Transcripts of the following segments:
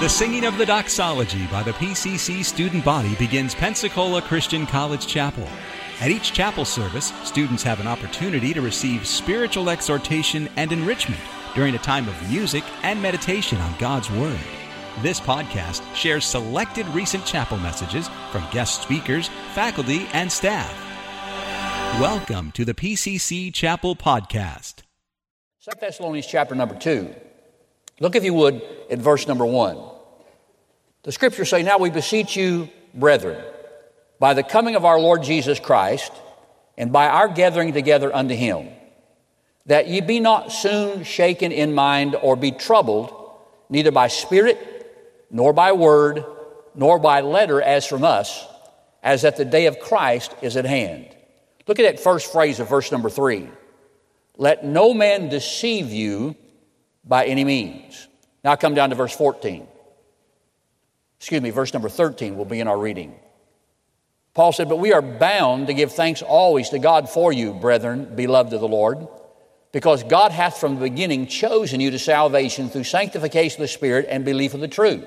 The singing of the doxology by the PCC student body begins Pensacola Christian College Chapel. At each chapel service, students have an opportunity to receive spiritual exhortation and enrichment during a time of music and meditation on God's Word. This podcast shares selected recent chapel messages from guest speakers, faculty, and staff. Welcome to the PCC Chapel Podcast. 2 Thessalonians chapter number 2. Look, if you would, at verse number 1. The scriptures say, Now we beseech you, brethren, by the coming of our Lord Jesus Christ, and by our gathering together unto him, that ye be not soon shaken in mind or be troubled, neither by spirit, nor by word, nor by letter as from us, as that the day of Christ is at hand. Look at that first phrase of verse number 3. Let no man deceive you by any means. Now come down to verse 14. Excuse me, verse number 13 will be in our reading. Paul said, But we are bound to give thanks always to God for you, brethren, beloved of the Lord, because God hath from the beginning chosen you to salvation through sanctification of the Spirit and belief of the truth,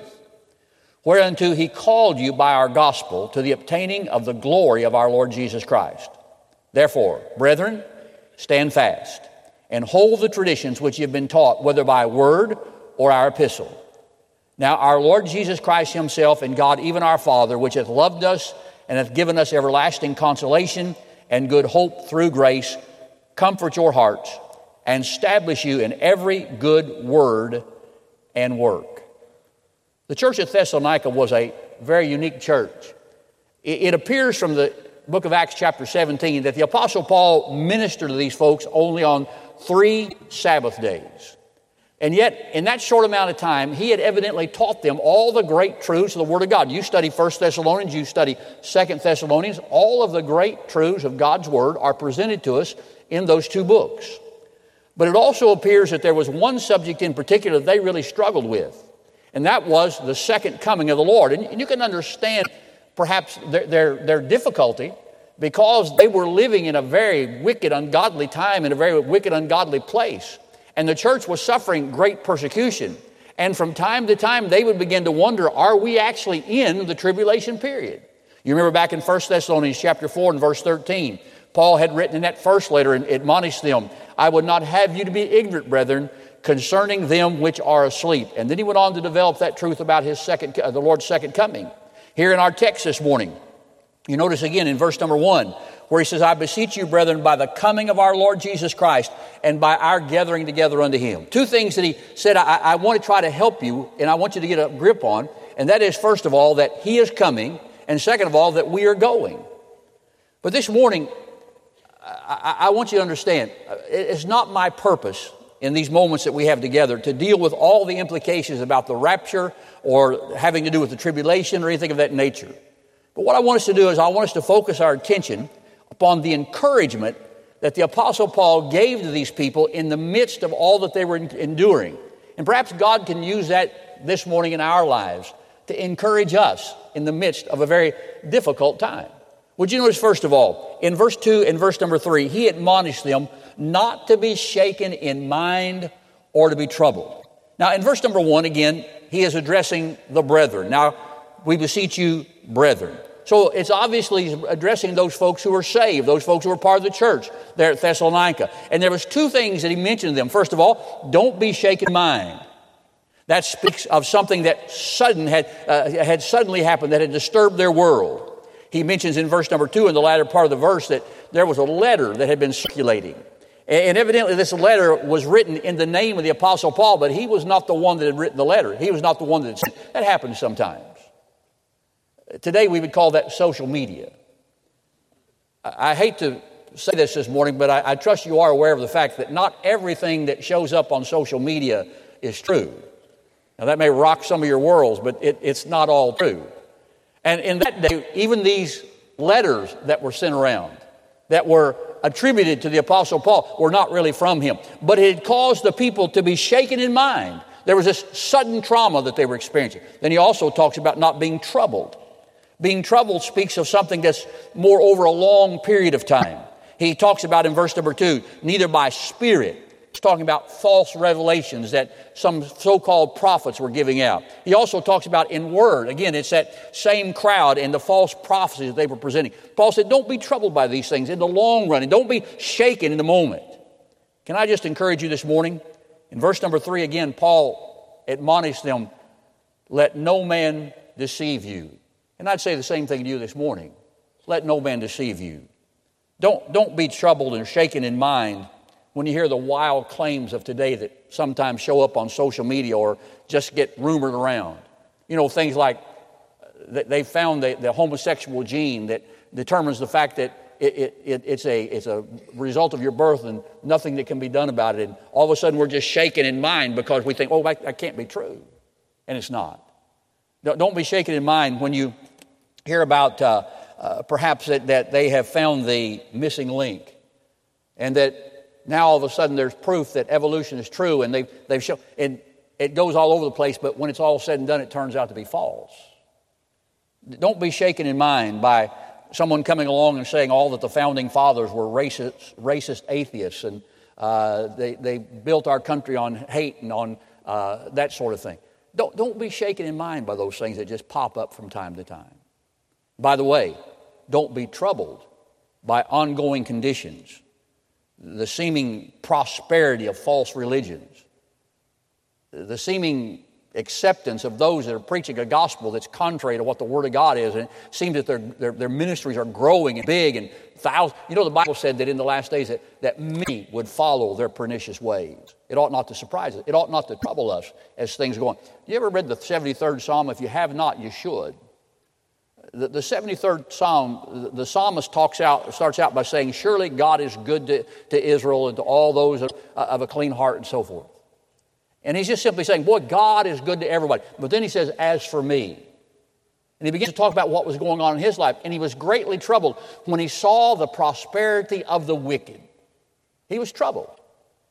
whereunto he called you by our gospel to the obtaining of the glory of our Lord Jesus Christ. Therefore, brethren, stand fast and hold the traditions which you have been taught, whether by word or our epistle. Now, our Lord Jesus Christ Himself and God, even our Father, which hath loved us and hath given us everlasting consolation and good hope through grace, comfort your hearts and establish you in every good word and work. The church at Thessalonica was a very unique church. It appears from the book of Acts, chapter 17, that the Apostle Paul ministered to these folks only on three Sabbath days. And yet, in that short amount of time, he had evidently taught them all the great truths of the Word of God. You study 1 Thessalonians, you study 2 Thessalonians, all of the great truths of God's Word are presented to us in those two books. But it also appears that there was one subject in particular they really struggled with, and that was the second coming of the Lord. And you can understand perhaps their, their, their difficulty because they were living in a very wicked, ungodly time in a very wicked, ungodly place. And the church was suffering great persecution. And from time to time, they would begin to wonder are we actually in the tribulation period? You remember back in 1 Thessalonians chapter 4 and verse 13, Paul had written in that first letter and admonished them, I would not have you to be ignorant, brethren, concerning them which are asleep. And then he went on to develop that truth about his second, uh, the Lord's second coming. Here in our text this morning, you notice again in verse number one, where he says, I beseech you, brethren, by the coming of our Lord Jesus Christ and by our gathering together unto him. Two things that he said, I, I want to try to help you and I want you to get a grip on. And that is, first of all, that he is coming, and second of all, that we are going. But this morning, I, I want you to understand, uh, it's not my purpose in these moments that we have together to deal with all the implications about the rapture or having to do with the tribulation or anything of that nature. But what I want us to do is I want us to focus our attention upon the encouragement that the Apostle Paul gave to these people in the midst of all that they were enduring. And perhaps God can use that this morning in our lives to encourage us in the midst of a very difficult time. Would you notice, first of all, in verse 2 and verse number 3, he admonished them not to be shaken in mind or to be troubled. Now, in verse number 1, again, he is addressing the brethren. Now, we beseech you, brethren. So it's obviously addressing those folks who are saved, those folks who are part of the church there at Thessalonica. And there was two things that he mentioned to them. First of all, don't be shaken in mind. That speaks of something that sudden had, uh, had suddenly happened that had disturbed their world. He mentions in verse number two, in the latter part of the verse, that there was a letter that had been circulating. And evidently, this letter was written in the name of the Apostle Paul, but he was not the one that had written the letter. He was not the one that That happens sometimes. Today, we would call that social media. I hate to say this this morning, but I, I, trust you are aware of the fact that not everything that shows up on social media is true. Now, that may rock some of your worlds, but it, it's not all true. And in that day, even these letters that were sent around, that were attributed to the Apostle Paul, were not really from him. But it caused the people to be shaken in mind. There was this sudden trauma that they were experiencing. Then he also talks about not being troubled. Being troubled speaks of something that's more over a long period of time. He talks about in verse number two, neither by spirit, He's talking about false revelations that some so called prophets were giving out. He also talks about in word. Again, it's that same crowd and the false prophecies that they were presenting. Paul said, Don't be troubled by these things in the long run and don't be shaken in the moment. Can I just encourage you this morning? In verse number three, again, Paul admonished them, Let no man deceive you. And I'd say the same thing to you this morning. Let no man deceive you. Don't, don't be troubled and shaken in mind when you hear the wild claims of today that sometimes show up on social media or just get rumored around. You know, things like uh, they found the, the homosexual gene that determines the fact that it, it, it's, a, it's a result of your birth and nothing that can be done about it. And all of a sudden we're just shaken in mind because we think, oh, that, that can't be true. And it's not. Don't be shaken in mind when you hear about uh, uh, perhaps that, that they have found the missing link and that now all of a sudden there's proof that evolution is true and they've, they've shown, and it goes all over the place, but when it's all said and done, it turns out to be false. Don't be shaken in mind by someone coming along and saying all that the founding fathers were racist, racist atheists and uh, they, they built our country on hate and on uh, that sort of thing. Don't, don't be shaken in mind by those things that just pop up from time to time. By the way, don't be troubled by ongoing conditions the seeming prosperity of false religions, the seeming acceptance of those that are preaching a gospel that's contrary to what the Word of God is. And it seems that their, their, their ministries are growing and big and thousands. You know, the Bible said that in the last days that, that many would follow their pernicious ways. It ought not to surprise us. It ought not to trouble us as things go on. You ever read the 73rd Psalm? If you have not, you should the, the 73rd Psalm, the psalmist talks out, starts out by saying, Surely God is good to, to Israel and to all those of a clean heart and so forth. And he's just simply saying, Boy, God is good to everybody. But then he says, As for me. And he begins to talk about what was going on in his life. And he was greatly troubled when he saw the prosperity of the wicked. He was troubled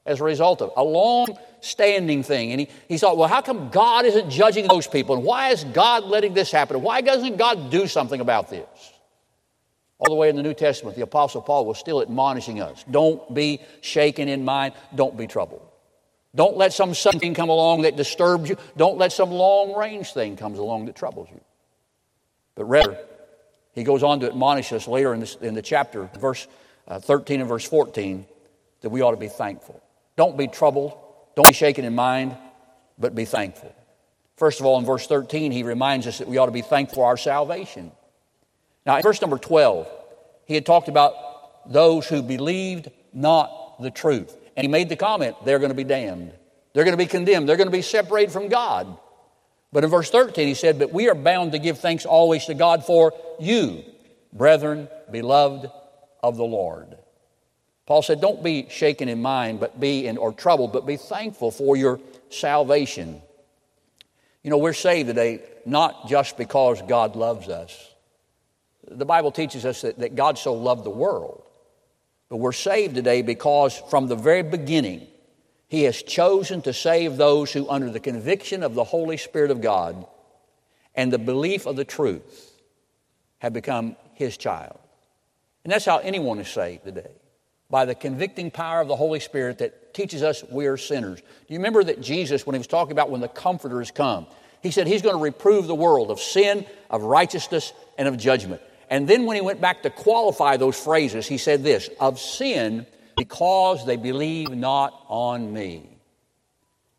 as a result of a long standing thing. And he, he thought, well, how come God isn't judging those people? And why is God letting this happen? Why doesn't God do something about this? All the way in the New Testament, the Apostle Paul was still admonishing us don't be shaken in mind, don't be troubled. Don't let some sudden thing come along that disturbs you. Don't let some long range thing comes along that troubles you. But rather, he goes on to admonish us later in, this, in the chapter, verse uh, 13 and verse 14, that we ought to be thankful. Don't be troubled. Don't be shaken in mind, but be thankful. First of all, in verse 13, he reminds us that we ought to be thankful for our salvation. Now, in verse number 12, he had talked about those who believed not the truth. And he made the comment, they're going to be damned. They're going to be condemned. They're going to be separated from God. But in verse 13, he said, But we are bound to give thanks always to God for you, brethren, beloved of the Lord. Paul said, Don't be shaken in mind, but be in, or troubled, but be thankful for your salvation. You know, we're saved today not just because God loves us. The Bible teaches us that, that God so loved the world. But we're saved today because from the very beginning, He has chosen to save those who, under the conviction of the Holy Spirit of God and the belief of the truth, have become His child. And that's how anyone is saved today by the convicting power of the Holy Spirit that teaches us we are sinners. Do you remember that Jesus, when he was talking about when the Comforter has come, he said he's going to reprove the world of sin, of righteousness, and of judgment. And then when he went back to qualify those phrases, he said this of sin because they believe not on me.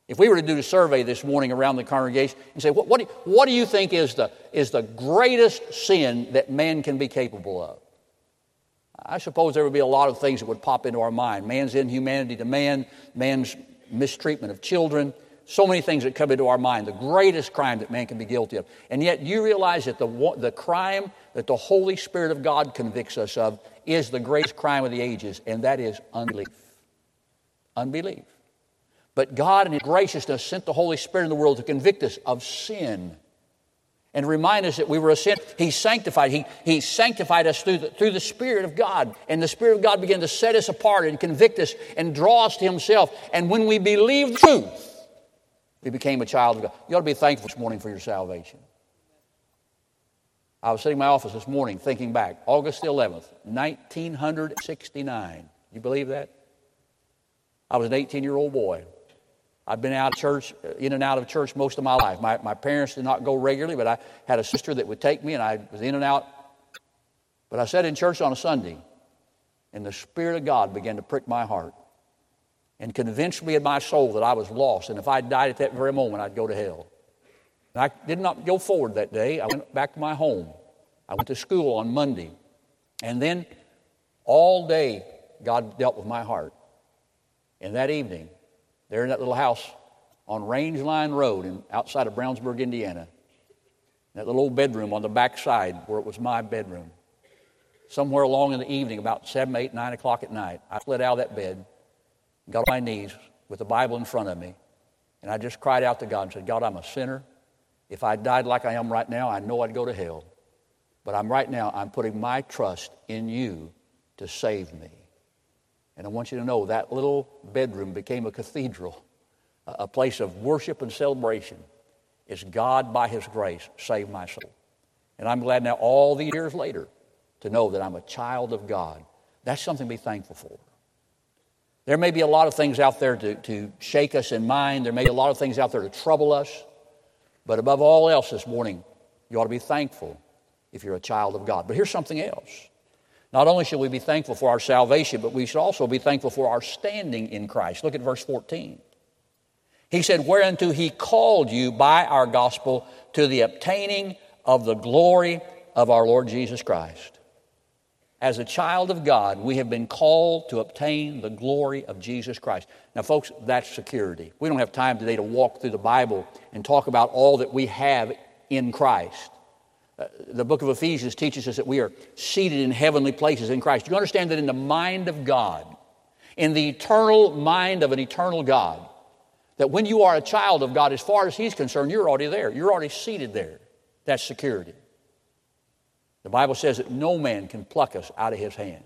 If we were to do a survey this morning around the congregation and say, what, what, do, what do you think is the, is the greatest sin that man can be capable of? I suppose there would be a lot of things that would pop into our mind man's inhumanity to man, man's mistreatment of children, so many things that come into our mind, the greatest crime that man can be guilty of. And yet you realize that the, the crime that the Holy Spirit of God convicts us of is the greatest crime of the ages, and that is unbelief. Unbelief. But God, in His graciousness, sent the Holy Spirit in the world to convict us of sin and remind us that we were a sin. He sanctified. He, he sanctified us through the, through the Spirit of God. And the Spirit of God began to set us apart and convict us and draw us to Himself. And when we believed the truth, we became a child of God. You ought to be thankful this morning for your salvation. I was sitting in my office this morning thinking back, August the 11th, 1969. You believe that? I was an 18 year old boy. I'd been out of church, in and out of church most of my life. My, my parents did not go regularly, but I had a sister that would take me, and I was in and out. But I sat in church on a Sunday, and the Spirit of God began to prick my heart and convinced me in my soul that I was lost, and if I died at that very moment, I'd go to hell. And I did not go forward that day. I went back to my home. I went to school on Monday. And then all day, God dealt with my heart. And that evening, there in that little house on Range Line Road in, outside of Brownsburg, Indiana, that little old bedroom on the back side where it was my bedroom, somewhere along in the evening, about 7, 8, 9 o'clock at night, I slid out of that bed, got on my knees with the Bible in front of me, and I just cried out to God and said, God, I'm a sinner. If I died like I am right now, I know I'd go to hell. But I'm right now, I'm putting my trust in you to save me. And I want you to know that little bedroom became a cathedral, a place of worship and celebration. It's God, by His grace, saved my soul. And I'm glad now, all these years later, to know that I'm a child of God. That's something to be thankful for. There may be a lot of things out there to, to shake us in mind. There may be a lot of things out there to trouble us. But above all else this morning, you ought to be thankful if you're a child of God. But here's something else. Not only should we be thankful for our salvation, but we should also be thankful for our standing in Christ. Look at verse 14. He said, Whereunto he called you by our gospel to the obtaining of the glory of our Lord Jesus Christ. As a child of God, we have been called to obtain the glory of Jesus Christ. Now, folks, that's security. We don't have time today to walk through the Bible and talk about all that we have in Christ. The book of Ephesians teaches us that we are seated in heavenly places in Christ. You understand that in the mind of God, in the eternal mind of an eternal God, that when you are a child of God, as far as He's concerned, you're already there. You're already seated there. That's security. The Bible says that no man can pluck us out of His hands.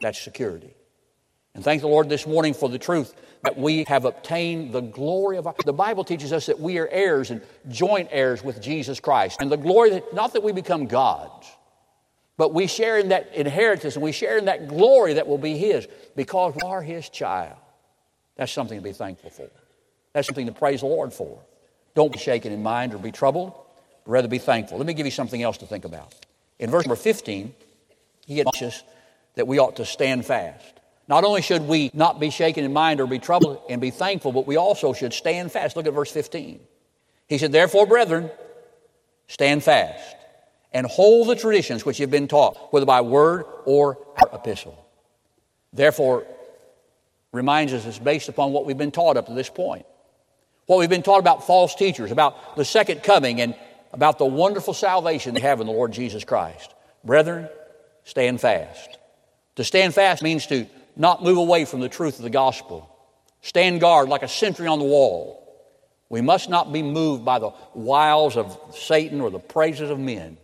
That's security. And thank the Lord this morning for the truth that we have obtained the glory of our. The Bible teaches us that we are heirs and joint heirs with Jesus Christ. And the glory that, not that we become gods, but we share in that inheritance and we share in that glory that will be His because we are His child. That's something to be thankful for. That's something to praise the Lord for. Don't be shaken in mind or be troubled, but rather be thankful. Let me give you something else to think about. In verse number 15, he teaches that we ought to stand fast. Not only should we not be shaken in mind or be troubled and be thankful, but we also should stand fast. Look at verse 15. He said, Therefore, brethren, stand fast and hold the traditions which you've been taught, whether by word or epistle. Therefore, reminds us it's based upon what we've been taught up to this point. What we've been taught about false teachers, about the second coming, and about the wonderful salvation they have in the Lord Jesus Christ. Brethren, stand fast. To stand fast means to not move away from the truth of the gospel. Stand guard like a sentry on the wall. We must not be moved by the wiles of Satan or the praises of men.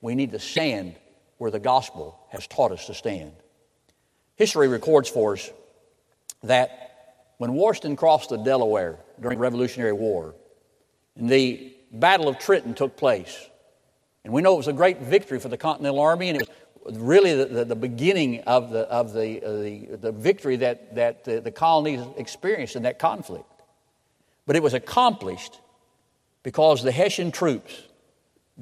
We need to stand where the gospel has taught us to stand. History records for us that when Washington crossed the Delaware during the Revolutionary War, the Battle of Trenton took place. And we know it was a great victory for the Continental Army, and it was really the, the, the beginning of the, of the, uh, the, the victory that, that the, the colonies experienced in that conflict. But it was accomplished because the Hessian troops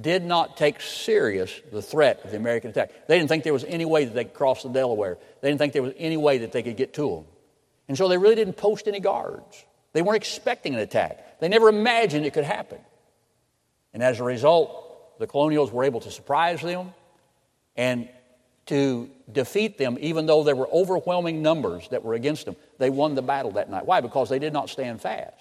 did not take serious the threat of the American attack. They didn't think there was any way that they could cross the Delaware. They didn't think there was any way that they could get to them. And so they really didn't post any guards. They weren't expecting an attack. They never imagined it could happen. And as a result, the colonials were able to surprise them and to defeat them, even though there were overwhelming numbers that were against them. They won the battle that night. Why? Because they did not stand fast.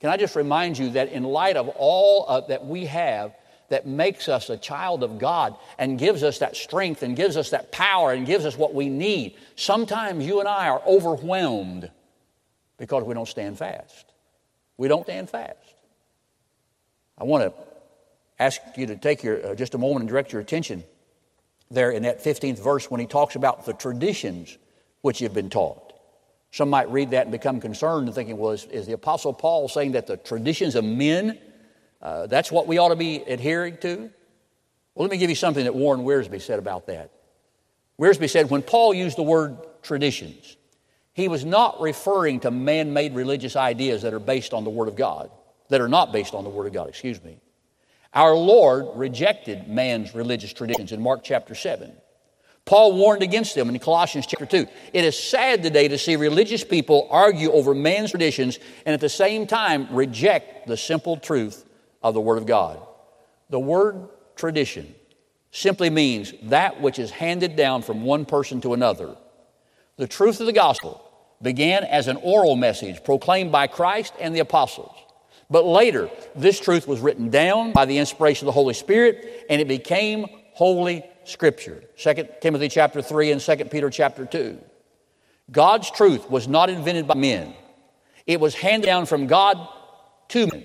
Can I just remind you that in light of all uh, that we have that makes us a child of God and gives us that strength and gives us that power and gives us what we need, sometimes you and I are overwhelmed because we don't stand fast. We don't stand fast. I want to ask you to take your, uh, just a moment and direct your attention there in that 15th verse when he talks about the traditions which you've been taught. Some might read that and become concerned and thinking, well, is, is the Apostle Paul saying that the traditions of men, uh, that's what we ought to be adhering to? Well, let me give you something that Warren Wiersbe said about that. Wiersbe said, when Paul used the word traditions, he was not referring to man made religious ideas that are based on the Word of God, that are not based on the Word of God, excuse me. Our Lord rejected man's religious traditions in Mark chapter 7. Paul warned against them in Colossians chapter 2. It is sad today to see religious people argue over man's traditions and at the same time reject the simple truth of the Word of God. The word tradition simply means that which is handed down from one person to another. The truth of the gospel began as an oral message proclaimed by Christ and the apostles. But later, this truth was written down by the inspiration of the Holy Spirit and it became holy scripture. 2 Timothy chapter 3 and 2 Peter chapter 2. God's truth was not invented by men. It was handed down from God to men.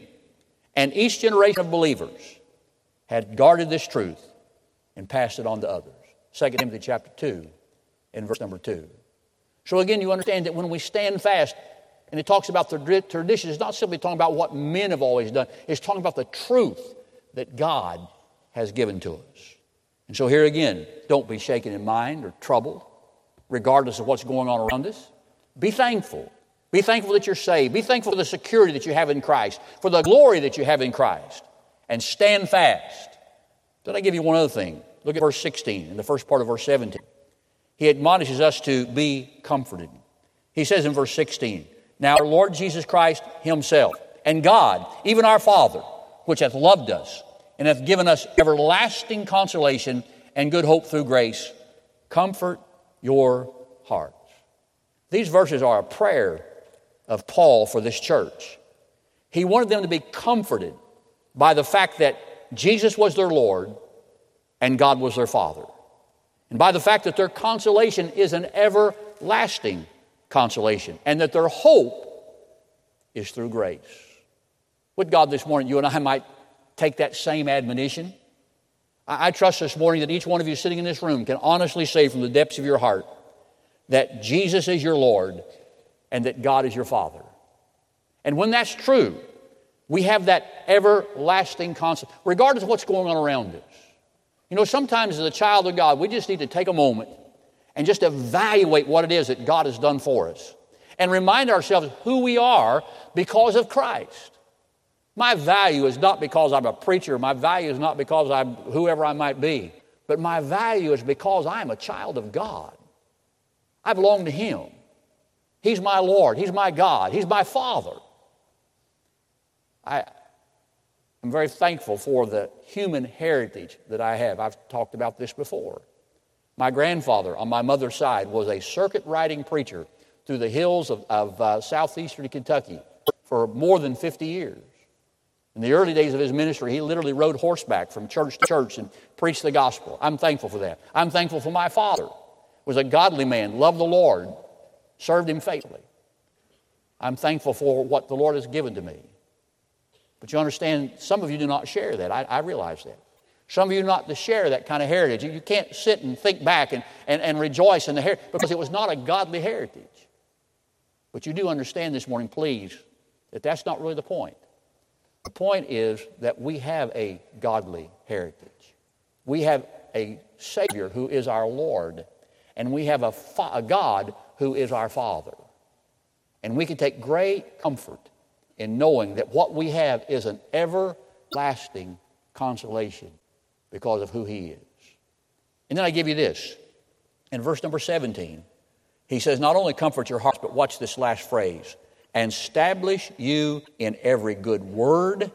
And each generation of believers had guarded this truth and passed it on to others. 2 Timothy chapter 2 and verse number 2. So again, you understand that when we stand fast, and it talks about the tradition, it's not simply talking about what men have always done, it's talking about the truth that God has given to us. And so here again, don't be shaken in mind or troubled, regardless of what's going on around us. Be thankful. Be thankful that you're saved. Be thankful for the security that you have in Christ, for the glory that you have in Christ. And stand fast. Did I give you one other thing? Look at verse 16 in the first part of verse 17 he admonishes us to be comforted. He says in verse 16, Now our Lord Jesus Christ himself and God, even our Father, which hath loved us and hath given us everlasting consolation and good hope through grace, comfort your hearts. These verses are a prayer of Paul for this church. He wanted them to be comforted by the fact that Jesus was their Lord and God was their Father and by the fact that their consolation is an everlasting consolation, and that their hope is through grace. Would God this morning, you and I might take that same admonition? I, I trust this morning that each one of you sitting in this room can honestly say from the depths of your heart that Jesus is your Lord and that God is your Father. And when that's true, we have that everlasting constant, regardless of what's going on around us. You know, sometimes as a child of God, we just need to take a moment and just evaluate what it is that God has done for us and remind ourselves who we are because of Christ. My value is not because I'm a preacher, my value is not because I'm whoever I might be, but my value is because I'm a child of God. I belong to Him. He's my Lord, He's my God, He's my Father. I, I'm very thankful for the human heritage that I have. I've talked about this before. My grandfather on my mother's side was a circuit riding preacher through the hills of, of uh, southeastern Kentucky for more than 50 years. In the early days of his ministry, he literally rode horseback from church to church and preached the gospel. I'm thankful for that. I'm thankful for my father. Was a godly man, loved the Lord, served him faithfully. I'm thankful for what the Lord has given to me. But you understand, some of you do not share that. I, I realize that. Some of you not to share that kind of heritage. You, can't sit and think back and, and, and rejoice in the heritage because it was not a godly heritage. But you do understand this morning, please, that that's not really the point. The point is that we have a godly heritage. We have a Savior who is our Lord, and we have a, fa- a God who is our Father. And we can take great comfort in knowing that what we have is an everlasting consolation because of who He is. And then I give you this. In verse number 17, he says, Not only comfort your hearts, but watch this last phrase and establish you in every good word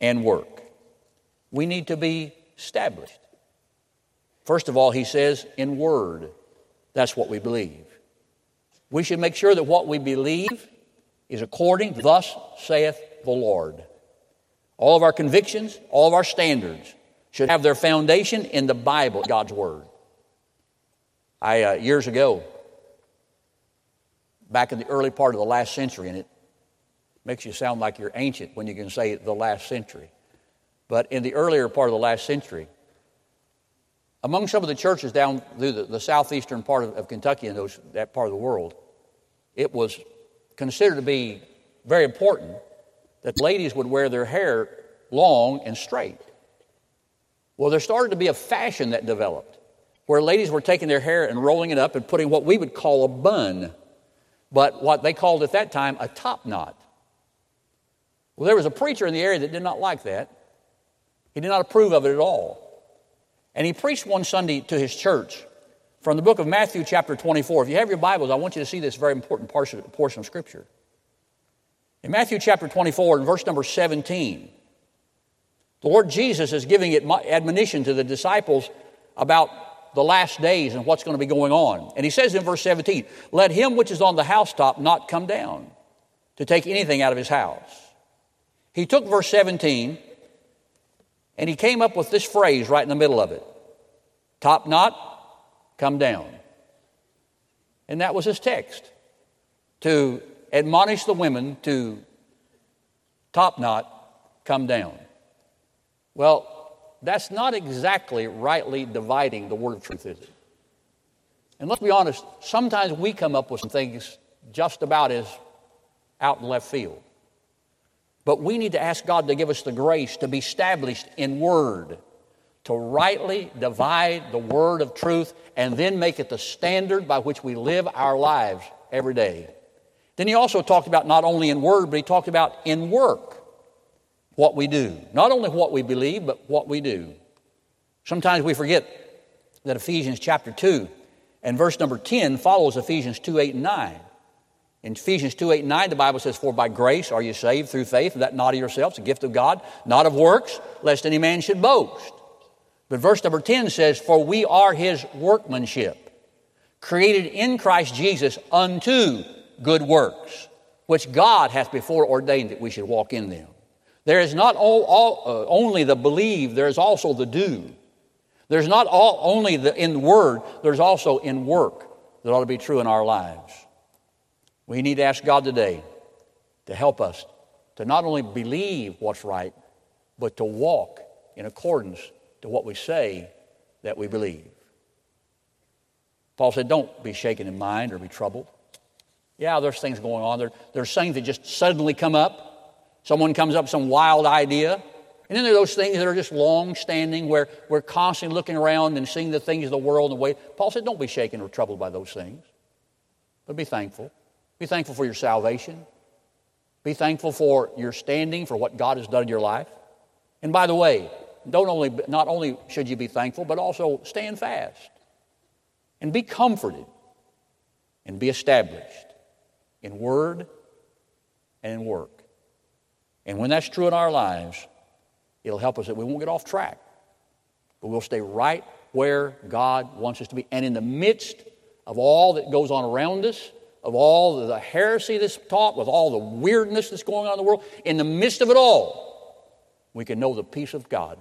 and work. We need to be established. First of all, he says, in word. That's what we believe. We should make sure that what we believe is according, thus saith the Lord. All of our convictions, all of our standards should have their foundation in the Bible, God's Word. I, uh, years ago, back in the early part of the last century, and it makes you sound like you're ancient when you can say the last century. But in the earlier part of the last century, among some of the churches down through the, the southeastern part of, of Kentucky and those, that part of the world, it was considered to be very important that ladies would wear their hair long and straight. Well, there started to be a fashion that developed where ladies were taking their hair and rolling it up and putting what we would call a bun. but what they called at that time a top knot. Well, there was a preacher in the area that did not like that. He did not approve of it at all. And he preached one Sunday to his church from the book of Matthew, chapter 24. If you have your Bibles, I want you to see this very important portion of Scripture. In Matthew chapter 24, in verse number 17, the Lord Jesus is giving it admonition to the disciples about the last days and what's going to be going on. And he says in verse 17, Let him which is on the housetop not come down to take anything out of his house. He took verse 17 and he came up with this phrase right in the middle of it Top not, come down. And that was his text to admonish the women to top not, come down. Well, that's not exactly rightly dividing the word of truth, is it? And let's be honest, sometimes we come up with some things just about as out in left field. But we need to ask God to give us the grace to be established in word, to rightly divide the word of truth, and then make it the standard by which we live our lives every day. Then he also talked about not only in word, but he talked about in work what we do. Not only what we believe, but what we do. Sometimes we forget that Ephesians chapter 2 and verse number 10 follows Ephesians 2 8 and 9. In Ephesians 2 8 and 9, the Bible says, For by grace are you saved through faith, that not of yourselves, a gift of God, not of works, lest any man should boast. But verse number 10 says, For we are his workmanship, created in Christ Jesus unto good works, which God hath before ordained that we should walk in them. There is not all, all, uh, only the believe, there is also the do. There's not all, only the in word, there's also in work that ought to be true in our lives. We need to ask God today to help us to not only believe what's right, but to walk in accordance to what we say that we believe. Paul said, Don't be shaken in mind or be troubled. Yeah, there's things going on. There, there's things that just suddenly come up. Someone comes up with some wild idea. And then there are those things that are just long standing where we're constantly looking around and seeing the things of the world and the way. Paul said, Don't be shaken or troubled by those things, but be thankful. Be thankful for your salvation. Be thankful for your standing, for what God has done in your life. And by the way, don't only, not only should you be thankful, but also stand fast and be comforted and be established in word and in work. And when that's true in our lives, it'll help us that we won't get off track, but we'll stay right where God wants us to be. And in the midst of all that goes on around us, of all the heresy that's taught, with all the weirdness that's going on in the world, in the midst of it all, we can know the peace of God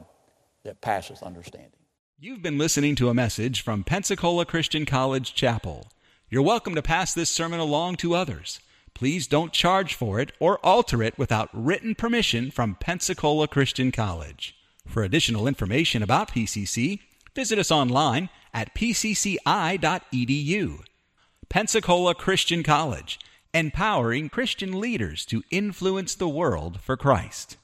that passeth understanding. You've been listening to a message from Pensacola Christian College Chapel. You're welcome to pass this sermon along to others please don't charge for it or alter it without written permission from Pensacola Christian College. For additional information about PCC, visit us online at pcci.edu. Pensacola Christian College, empowering Christian leaders to influence the world for Christ.